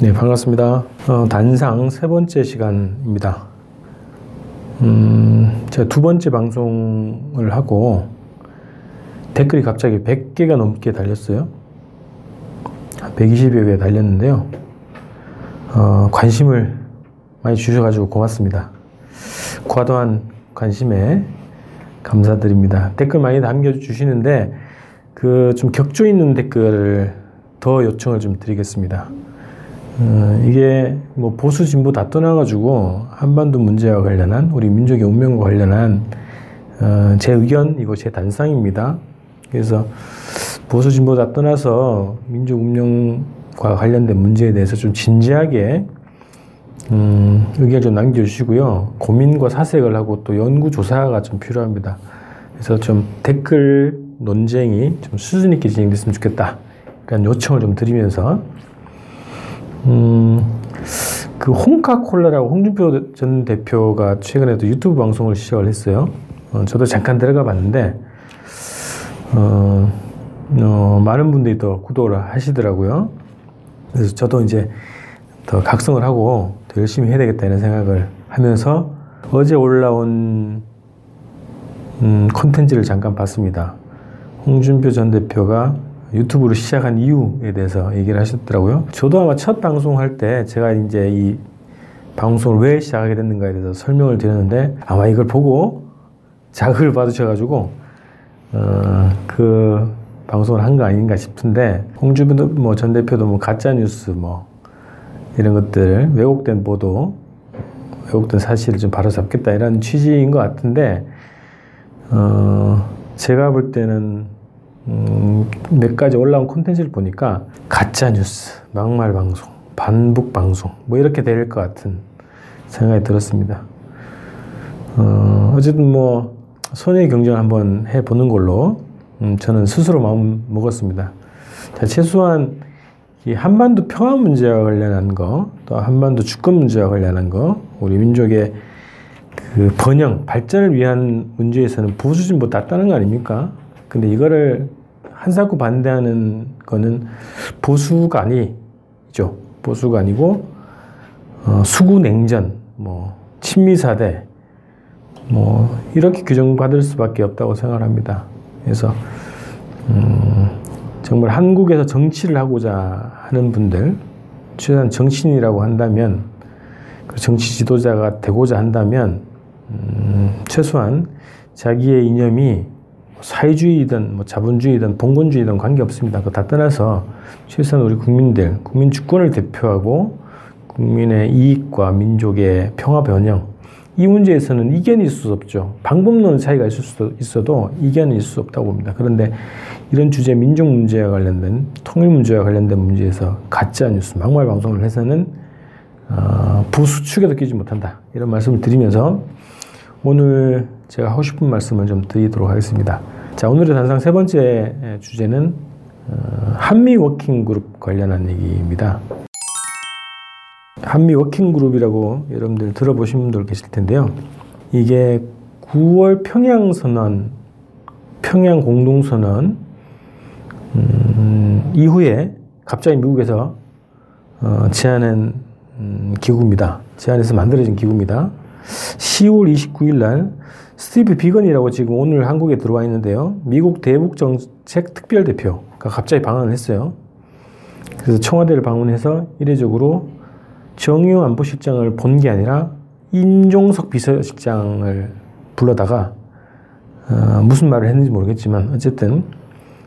네, 반갑습니다. 어, 단상 세 번째 시간입니다. 음, 제가 두 번째 방송을 하고 댓글이 갑자기 100개가 넘게 달렸어요. 120여 개 달렸는데요. 어, 관심을 많이 주셔가지고 고맙습니다. 과도한 관심에 감사드립니다. 댓글 많이 남겨주시는데 그 좀 격조 있는 댓글을 더 요청을 좀 드리겠습니다. 어, 이게 뭐 보수 진보 다 떠나가지고 한반도 문제와 관련한 우리 민족의 운명과 관련한 어, 제 의견이고 제 단상입니다. 그래서 보수 진보 다 떠나서 민족 운명과 관련된 문제에 대해서 좀 진지하게 음, 의견 좀 남겨주시고요. 고민과 사색을 하고 또 연구 조사가 좀 필요합니다. 그래서 좀 댓글 논쟁이 좀 수준 있게 진행됐으면 좋겠다. 그런 요청을 좀 드리면서 음, 그 홍카콜라라고 홍준표 전 대표가 최근에도 유튜브 방송을 시작을 했어요. 어, 저도 잠깐 들어가 봤는데, 어, 어, 많은 분들이 또 구독을 하시더라고요. 그래서 저도 이제 더 각성을 하고 더 열심히 해야 되겠다 이런 생각을 하면서 어제 올라온 음, 콘텐츠를 잠깐 봤습니다. 홍준표 전 대표가 유튜브로 시작한 이유에 대해서 얘기를 하셨더라고요. 저도 아마 첫 방송할 때 제가 이제 이 방송을 왜 시작하게 됐는가에 대해서 설명을 드렸는데 아마 이걸 보고 자극을 받으셔가지고 어, 그 방송을 한 거 아닌가 싶은데 홍준표 뭐전 대표도 뭐 가짜 뉴스 뭐 이런 것들 왜곡된 보도 왜곡된 사실을 좀 바로잡겠다 이런 취지인 것 같은데 어, 제가 볼 때는 음, 몇 가지 올라온 콘텐츠를 보니까 가짜 뉴스, 막말 방송, 반북 방송 뭐 이렇게 될 것 같은 생각이 들었습니다. 어, 어쨌든 뭐 선의 경쟁을 한번 해보는 걸로 음, 저는 스스로 마음 먹었습니다. 자, 최소한 이 한반도 평화 문제와 관련한 거, 또 한반도 주권 문제와 관련한 거, 우리 민족의 그 번영, 발전을 위한 문제에서는 보수진보 다 따는 거 아닙니까? 근데 이거를 한사코 반대하는 거는. 보수가 아니고 어, 수구 냉전, 뭐 친미사대, 뭐 이렇게 규정받을 수밖에 없다고 생각합니다. 그래서 음, 정말 한국에서 정치를 하고자 하는 분들, 최소한 정치인이라고 한다면, 그 정치 지도자가 되고자 한다면, 음, 최소한 자기의 이념이 사회주의든 뭐 자본주의든 봉건주의든 관계없습니다. 그거 다 떠나서 최소한 우리 국민들, 국민 주권을 대표하고 국민의 이익과 민족의 평화 변형, 이 문제에서는 이견이 있을 수 없죠. 방법론 차이가 있을 수도 있어도 이견은 있을 수 없다고 봅니다. 그런데 이런 주제 민족 문제와 관련된 통일 문제와 관련된 문제에서 가짜 뉴스, 막말 방송을 해서는 어, 보수 축에도 끼지 못한다. 이런 말씀을 드리면서 오늘 제가 하고 싶은 말씀을 좀 드리도록 하겠습니다. 자, 오늘의 단상 세 번째 주제는 어, 한미 working group 관련한 얘기입니다. 한미 working group이라고 여러분들 들어보신 분들 계실 텐데요. 이게 9월 평양 선언, 평양 공동 선언 음, 이후에 갑자기 미국에서 어, 제안한 음, 기구입니다. 제안해서 만들어진 기구입니다. 10월 29일 날 스티브 비건이라고 지금 오늘 한국에 들어와 있는데요. 미국 대북 정책 특별 대표가 갑자기 방한을 했어요. 그래서 청와대를 방문해서 이례적으로 정유 안보실장을 본 게 아니라 임종석 비서실장을 불러다가 어, 무슨 말을 했는지 모르겠지만 어쨌든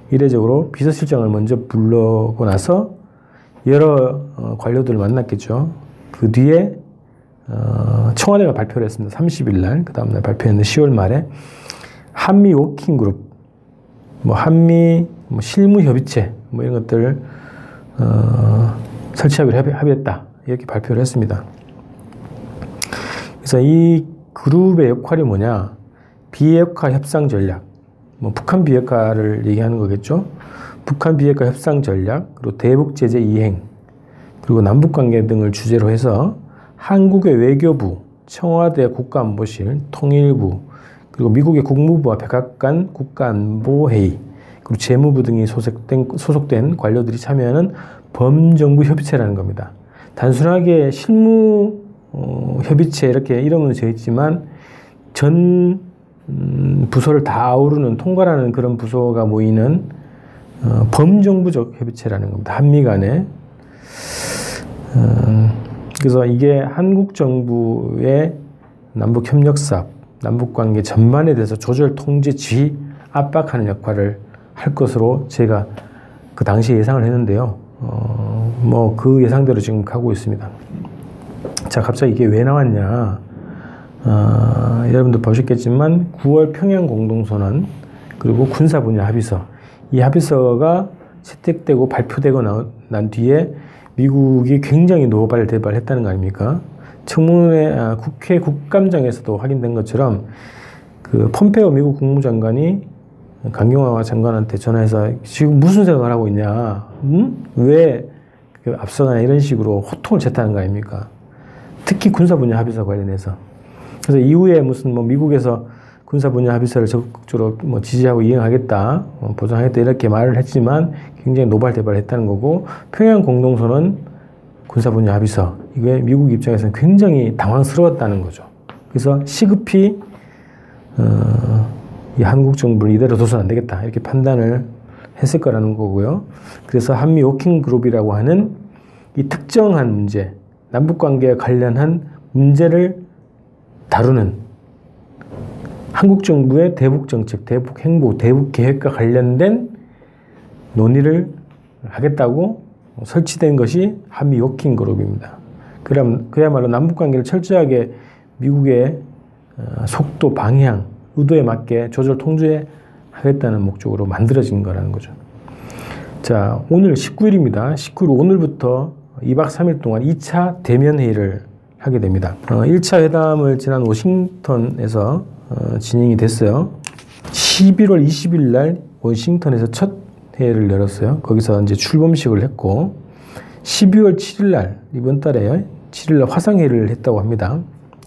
이례적으로 비서실장을 먼저 불러고 나서 여러 어, 관료들을 만났겠죠. 그 뒤에 어, 청와대가 발표를 했습니다. 30일 날, 그 다음날 발표했는데 10월 말에 한미 워킹 그룹, 뭐 한미 뭐 실무 협의체 뭐 이런 것들 어, 설치하기로 합의했다. 이렇게 발표를 했습니다. 그래서 이 그룹의 역할이 뭐냐? 비핵화 협상 전략. 뭐 북한 비핵화를 얘기하는 거겠죠. 북한 비핵화 협상 전략, 그리고 대북 제재 이행, 그리고 남북 관계 등을 주제로 해서 한국의 외교부, 청와대 국가안보실, 통일부, 그리고 미국의 국무부와 백악관 국가안보회의, 그리고 재무부 등이 소속된, 소속된 관료들이 참여하는 범정부 협의체라는 겁니다. 단순하게 실무 어, 협의체 이렇게 이름은 되어 있지만 전 음, 부서를 다 아우르는 통과라는 그런 부서가 모이는 어, 범정부적 협의체라는 겁니다. 한미 간에. 어, 그래서 이게 한국 정부의 남북 협력 사업, 남북 관계 전반에 대해서 조절, 통제, 지휘, 압박하는 역할을 할 것으로 제가 그 당시에 예상을 했는데요. 어, 뭐 그 예상대로 지금 가고 있습니다. 자, 갑자기 이게 왜 나왔냐? 어, 여러분도 보셨겠지만 9월 평양 공동선언 그리고 군사 분야 합의서 이 합의서가 채택되고 발표되고 나, 난 뒤에 미국이 굉장히 노발대발했다는 거 아닙니까? 청문회 아, 국회 국감장에서도 확인된 것처럼 그 폼페오 미국 국무장관이 강경화 장관한테 전화해서 지금 무슨 생각을 하고 있냐? 음? 왜그 앞서거나 이런 식으로 호통을 쳤다는 거 아닙니까? 특히 군사 분야 합의서 관련해서. 그래서 이후에 무슨 뭐 미국에서 군사 분야 합의서를 적극적으로 뭐 지지하고 이행하겠다, 어, 보장하겠다 이렇게 말을 했지만 굉장히 노발대발했다는 거고 평양 공동선언 군사 분야 합의서 이게 미국 입장에서는 굉장히 당황스러웠다는 거죠. 그래서 시급히 어, 이 한국 정부를 이대로 둬서는 안 되겠다 이렇게 판단을 했을 거라는 거고요. 그래서 한미 워킹 그룹이라고 하는 이 특정한 문제, 남북 관계에 관련한 문제를 다루는 한국 정부의 대북 정책, 대북 행보, 대북 계획과 관련된 논의를 하겠다고 설치된 것이 한미 워킹 그룹입니다. 그럼 그야말로 남북 관계를 철저하게 미국의 어, 속도, 방향, 의도에 맞게 조절 통제하겠다는 목적으로 만들어진 거라는 거죠. 자, 오늘 19일입니다. 19일 오늘부터 2박 3일 동안 2차 대면 회의를 하게 됩니다. 어, 1차 회담을 지난 워싱턴에서 어, 진행이 됐어요. 11월 20일 날 워싱턴에서 첫 회의를 열었어요. 거기서 이제 출범식을 했고 12월 7일 날 이번 달에 7일 날 화상회의를 했다고 합니다.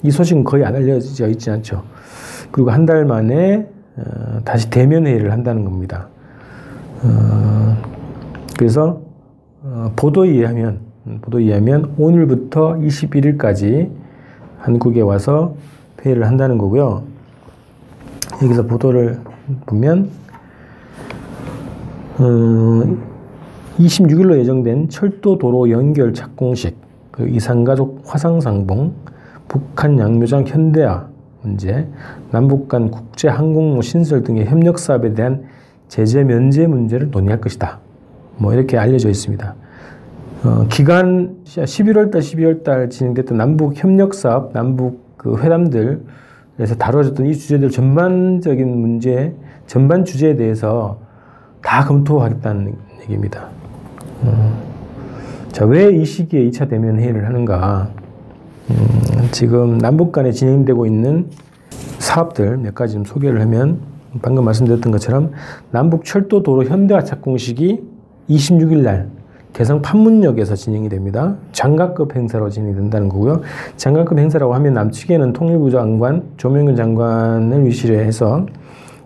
이 소식은 거의 안 알려져 있지 않죠. 그리고 한 달 만에 어, 다시 대면 회의를 한다는 겁니다. 어, 그래서 어, 보도에 의하면 음, 보도에 의하면 오늘부터 21일까지 한국에 와서 회의를 한다는 거고요. 여기서 보도를 보면 어, 26일로 예정된 철도 도로 연결 착공식, 그 이산가족 화상상봉, 북한 양묘장 현대화 문제, 남북 간 국제 항공모 신설 등의 협력 사업에 대한 제재 면제 문제를 논의할 것이다. 뭐 이렇게 알려져 있습니다. 어, 기간 11월달, 12월달 진행됐던 남북 협력 사업, 남북 그 회담들 에서 다뤄졌던 이 주제들 전반적인 문제, 전반 주제에 대해서 다 검토하겠다는 얘기입니다. 음, 자, 왜 이 시기에 2차 대면 회의를 하는가? 음, 지금 남북 간에 진행되고 있는 사업들 몇 가지 좀 소개를 하면 방금 말씀드렸던 것처럼 남북 철도 도로 현대화 착공식이 26일 날 개성 판문역에서 진행이 됩니다. 장갑급 행사로 진행이 된다는 거고요. 장갑급 행사라고 하면 남측에는 통일부 장관, 조명근 장관을 위시를 해서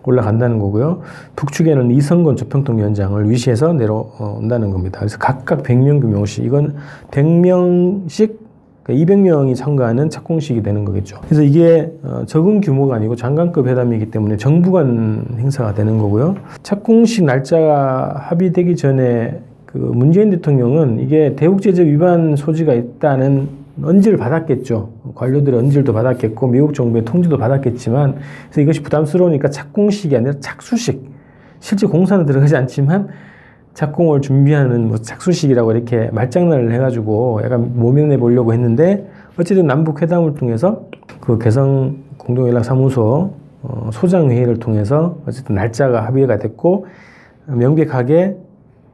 올라간다는 거고요. 북측에는 이성건 조평통위원장을 위시해서 내려온다는 겁니다. 그래서 각각 100명 규모씩 이건 100명씩 200명이 그러니까 참가하는 착공식이 되는 거겠죠. 그래서 이게 어, 적은 규모가 아니고 장관급 회담이기 때문에 정부 간 행사가 되는 거고요. 착공식 날짜가 합의되기 전에 그 문재인 대통령은 이게 대북제재 위반 소지가 있다는 언지를 받았겠죠. 관료들의 언지도 받았겠고 미국 정부의 통지도 받았겠지만 그래서 이것이 부담스러우니까 착공식이 아니라 착수식. 실제 공사는 들어가지 않지만 작공을 준비하는 뭐 착수식이라고 이렇게 말장난을 해가지고 약간 모면해 보려고 했는데 어쨌든 남북 회담을 통해서 그 개성 공동연락사무소 어, 소장 회의를 통해서 어쨌든 날짜가 합의가 됐고 명백하게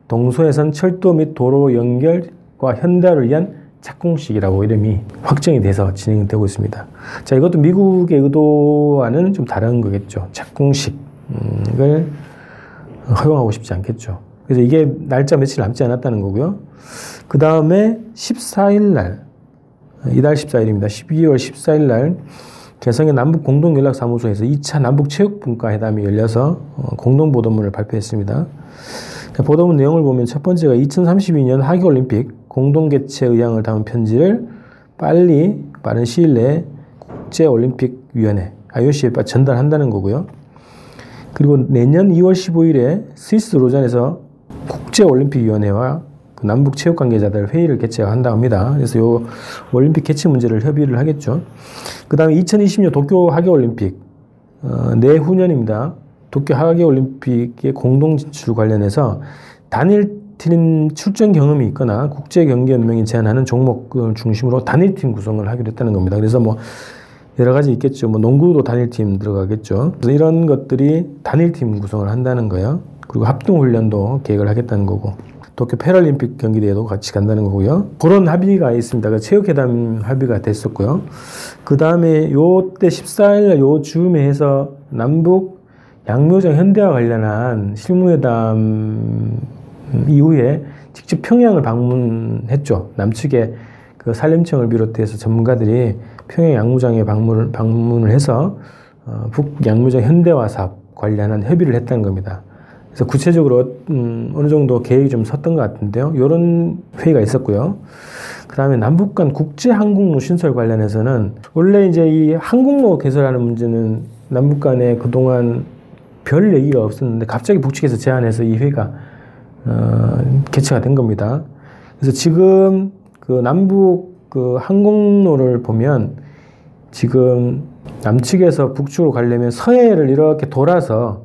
동서해선 철도 및 도로 연결과 현대화를 위한 착공식이라고 이름이 확정이 돼서 진행되고 있습니다. 자, 이것도 미국의 의도와는 좀 다른 거겠죠. 착공식을 허용하고 싶지 않겠죠. 그래서 이게 날짜 며칠 남지 않았다는 거고요. 그 다음에 14일 날, 이달 14일입니다. 12월 14일 날 개성의 남북 공동연락사무소에서 2차 남북 체육분과 회담이 열려서 어, 공동보도문을 발표했습니다. 보도문 내용을 보면 첫 번째가 2032년 하계올림픽 공동개최 의향을 담은 편지를 빨리 빠른 시일 내에 국제올림픽위원회 IOC에 전달한다는 거고요. 그리고 내년 2월 15일에 스위스 로잔에서 국제올림픽위원회와 그 남북 체육 관계자들 회의를 개최한다 합니다. 그래서 요 올림픽 개최 문제를 협의를 하겠죠. 그 다음에 2020년 도쿄 하계올림픽 어, 내후년입니다. 도쿄 하계 올림픽의 공동 진출 관련해서 단일 팀 출전 경험이 있거나 국제 경기 연맹이 제안하는 종목을 중심으로 단일 팀 구성을 하기로 했다는 겁니다. 그래서 뭐 여러 가지 있겠죠. 뭐 농구도 단일 팀 들어가겠죠. 그래서 이런 것들이 단일 팀 구성을 한다는 거예요. 그리고 합동 훈련도 계획을 하겠다는 거고. 도쿄 패럴림픽 경기대회도 같이 간다는 거고요. 그런 합의가 있습니다. 그 체육회담 합의가 됐었고요. 그 다음에 요때 14일 요 즈음에 해서 남북 양묘장 현대화 관련한 실무회담 이후에 직접 평양을 방문했죠. 남측의 그 산림청을 비롯해서 전문가들이 평양 양무장에 방문을, 방문을 해서 어, 북 양무장 현대화 사업 관련한 협의를 했다는 겁니다. 그래서 구체적으로 음, 어느 정도 계획이 좀 섰던 것 같은데요. 이런 회의가 있었고요. 그 다음에 남북 간 국제 항공로 신설 관련해서는 원래 이제 이 항공로 개설하는 문제는 남북 간에 그동안 별 얘기가 없었는데 갑자기 북측에서 제안해서 이 회의가 어, 개최가 된 겁니다. 그래서 지금 그 남북 그 항공로를 보면 지금 남측에서 북측으로 가려면 서해를 이렇게 돌아서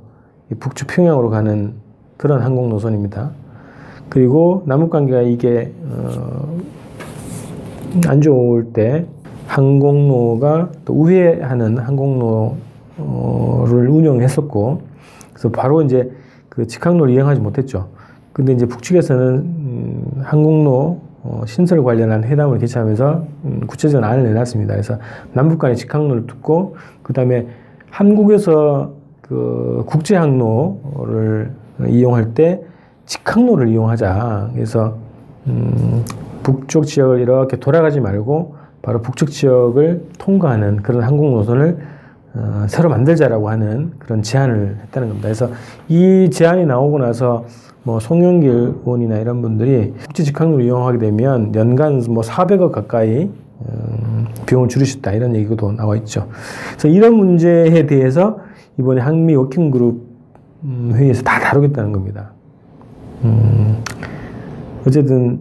북측 평양으로 가는 그런 항공 노선입니다. 그리고 남북 관계가 이게 어, 안 좋을 때 항공로가 또 우회하는 항공로 를 운영했었고 그래서 바로 이제 그 직항로를 이용하지 못했죠. 근데 이제 북측에서는 음, 항공로 어, 신설 관련한 회담을 개최하면서 음, 구체적인 안을 내놨습니다. 그래서 남북 간의 직항로를 듣고 그 다음에 한국에서 그 국제 항로를 이용할 때 직항로를 이용하자. 그래서 음, 북쪽 지역을 이렇게 돌아가지 말고 바로 북쪽 지역을 통과하는 그런 항공 노선을 어, 새로 만들자라고 하는 그런 제안을 했다는 겁니다. 그래서 이 제안이 나오고 나서 뭐 송영길 의원이나 이런 분들이 국제 직항로를 이용하게 되면 연간 뭐 400억 가까이 음, 비용을 줄이셨다 이런 얘기도 나와 있죠. 그래서 이런 문제에 대해서 이번에 한미 워킹 그룹 음, 회의에서 다 다루겠다는 겁니다. 음, 어쨌든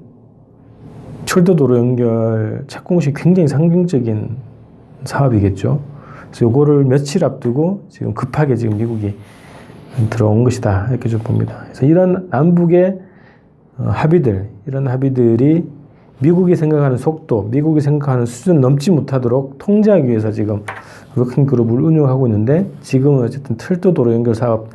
철도도로 연결 착공식 굉장히 상징적인 사업이겠죠. 그래서 요거를 며칠 앞두고 지금 급하게 지금 미국이 들어온 것이다 이렇게 좀 봅니다. 그래서 이런 남북의 어, 합의들 이런 합의들이 미국이 생각하는 속도, 미국이 생각하는 수준 넘지 못하도록 통제하기 위해서 지금 워킹그룹을 운영하고 있는데 지금은 어쨌든 철도도로 연결 사업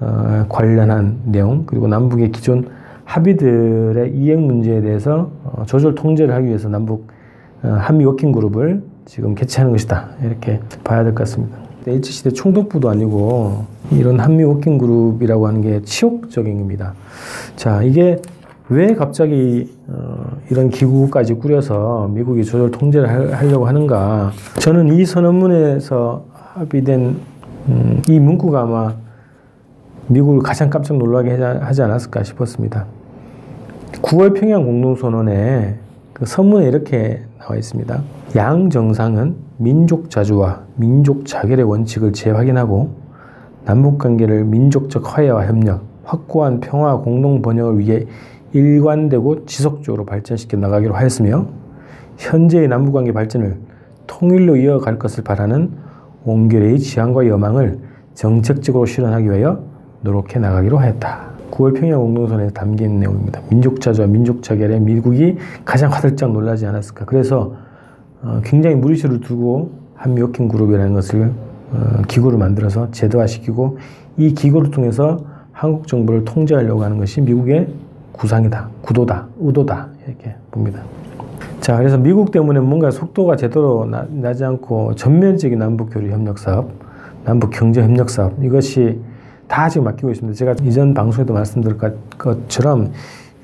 어, 관련한 내용 그리고 남북의 기존 합의들의 이행 문제에 대해서 어, 조절 통제를 하기 위해서 남북 어, 한미 워킹그룹을 지금 개최하는 것이다 이렇게 봐야 될 것 같습니다. H시대 총독부도 아니고 이런 한미 워킹 그룹이라고 하는 게 치욕적인 겁니다. 자 이게 왜 갑자기 어, 이런 기구까지 꾸려서 미국이 조절 통제를 하 려고 하는가? 저는 이 선언문에서 합의된 음, 이 문구가 아마 미국을 가장 깜짝 놀라게 하지 않았을까 싶었습니다. 9월 평양 공동선언에 그 선문에 이렇게 나와 있습니다. 양 정상은 민족 자주와 민족 자결의 원칙을 재확인하고 남북 관계를 민족적 화해와 협력, 확고한 평화 공동 번영을 위해 일관되고 지속적으로 발전시켜 나가기로 하였으며 현재의 남북 관계 발전을 통일로 이어갈 것을 바라는 온결의 지향과 여망을 정책적으로 실현하기 위하여 노력해 나가기로 하였다. 9월 평양 공동선에서 담긴 내용입니다. 민족 자주와 민족 자결에 미국이 가장 화들짝 놀라지 않았을까. 그래서 어, 굉장히 무리수를 두고 한미워킹 그룹이라는 것을 어, 기구를 만들어서 제도화시키고 이 기구를 통해서 한국 정부를 통제하려고 하는 것이 미국의 구상이다, 구도다, 의도다 이렇게 봅니다. 자, 그래서 미국 때문에 뭔가 속도가 제대로 나, 나지 않고 전면적인 남북 교류 협력 사업, 남북 경제 협력 사업 이것이 다 지금 맡기고 있습니다. 제가 이전 방송에도 말씀드린 것처럼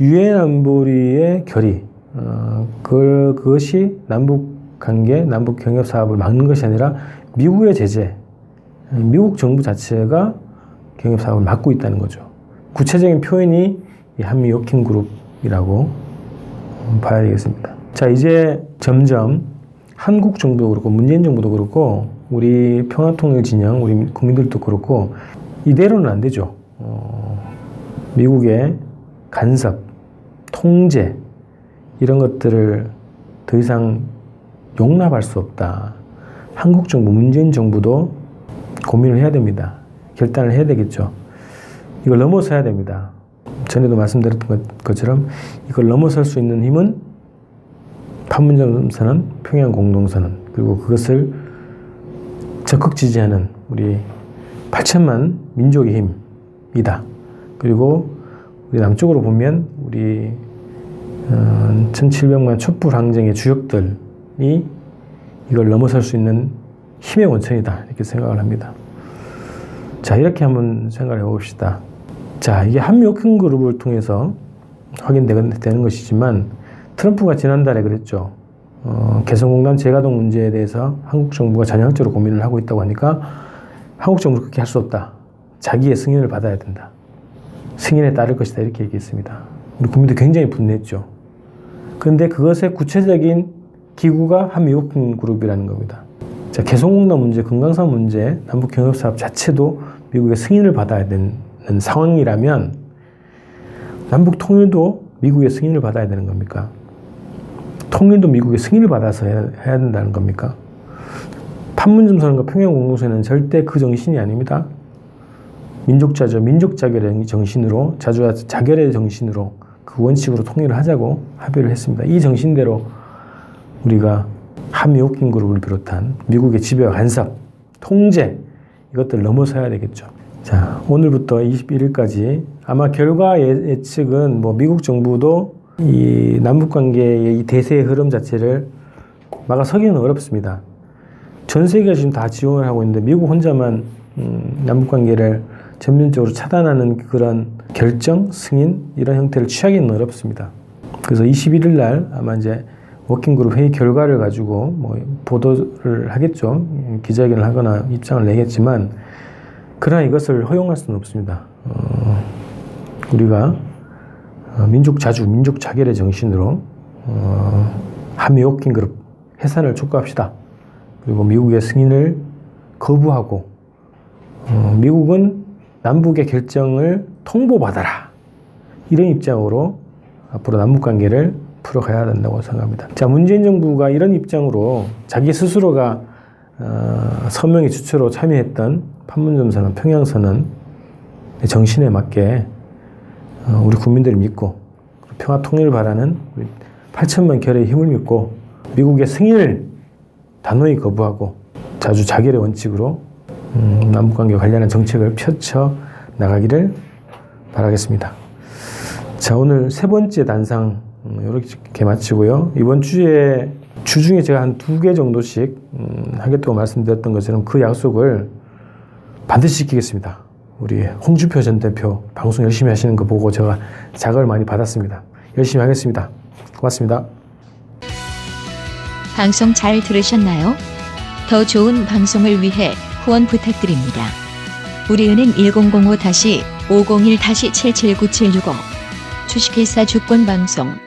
유엔 안보리의 결의, 어, 그, 그것이 남북 관계, 남북 경협 사업을 막는 것이 아니라 미국의 제재, 미국 정부 자체가 경협 사업을 막고 있다는 거죠. 구체적인 표현이 이 한미 워킹 그룹이라고 봐야 되겠습니다. 자, 이제 점점 한국 정부도 그렇고 문재인 정부도 그렇고 우리 평화통일 진영, 우리 국민들도 그렇고 이대로는 안 되죠. 어, 미국의 간섭, 통제 이런 것들을 더 이상 용납할 수 없다. 한국 정부, 문재인 정부도 고민을 해야 됩니다. 결단을 해야 되겠죠. 이걸 넘어서야 됩니다. 전에도 말씀드렸던 것처럼 이걸 넘어설 수 있는 힘은 판문점 선언, 평양 공동선언, 그리고 그것을 적극 지지하는 우리 8천만 민족의 힘이다. 그리고 우리 남쪽으로 보면 우리 1700만 어, 촛불 항쟁의 주역들 이 이걸 넘어설 수 있는 힘의 원천이다. 이렇게 생각을 합니다. 자, 이렇게 한번 생각을 해봅시다. 자, 이게 한미호 큰 그룹을 통해서 확인되는 것이지만 트럼프가 지난달에 그랬죠. 어, 개성공단 재가동 문제에 대해서 한국 정부가 전향적으로 고민을 하고 있다고 하니까 한국 정부는 그렇게 할 수 없다. 자기의 승인을 받아야 된다. 승인에 따를 것이다. 이렇게 얘기했습니다. 우리 국민들 굉장히 분노했죠. 그런데 그것의 구체적인 기구가 한미국 그룹이라는 겁니다. 자, 개성공단 문제, 금강산 문제, 남북 경협 사업 자체도 미국의 승인을 받아야 되는 상황이라면 남북 통일도 미국의 승인을 받아야 되는 겁니까? 통일도 미국의 승인을 받아서 해야, 해야 된다는 겁니까? 판문점 선언과 평양 공동선언은 절대 그 정신이 아닙니다. 민족자죠. 민족자결의 정신으로 자주와 자결의 정신으로 그 원칙으로 통일을 하자고 합의를 했습니다. 이 정신대로 우리가 한미호킹 그룹을 비롯한 미국의 지배와 간섭, 통제 이것들 넘어서야 되겠죠. 자, 오늘부터 21일까지 아마 결과 예, 예측은 뭐 미국 정부도 이 남북 관계의 이 대세의 흐름 자체를 막아서기는 어렵습니다. 전 세계가 지금 다 지원을 하고 있는데 미국 혼자만 음, 남북 관계를 전면적으로 차단하는 그런 결정, 승인 이런 형태를 취하기는 어렵습니다. 그래서 21일 날 아마 이제 워킹그룹 회의 결과를 가지고 뭐 보도를 하겠죠. 기자회견을 하거나 입장을 내겠지만 그러나 이것을 허용할 수는 없습니다. 어, 우리가 어, 민족 자주, 민족 자결의 정신으로 어, 한미 워킹그룹 해산을 촉구합시다. 그리고 미국의 승인을 거부하고 어, 미국은 남북의 결정을 통보받아라. 이런 입장으로 앞으로 남북 관계를 풀어가야 된다고 생각합니다. 자, 문재인 정부가 이런 입장으로 자기 스스로가 어, 서명의 주체로 참여했던 판문점 선언, 평양 선언 정신에 맞게 어, 우리 국민들을 믿고 평화 통일을 바라는 8천만 결의 힘을 믿고 미국의 승인을 단호히 거부하고 자주 자결의 원칙으로 음, 남북관계 관련한 정책을 펼쳐 나가기를 바라겠습니다. 자 오늘 세 번째 단상 이렇게 음, 마치고요. 이번 주에 주중에 제가 한 두 개 정도씩 음, 하겠다고 말씀드렸던 것처럼 그 약속을 반드시 지키겠습니다. 우리 홍주표 전 대표 방송 열심히 하시는 거 보고 제가 자극을 많이 받았습니다. 열심히 하겠습니다. 고맙습니다. 방송 잘 들으셨나요? 더 좋은 방송을 위해 후원 부탁드립니다. 우리은행 1005-501-779765 주식회사 주권방송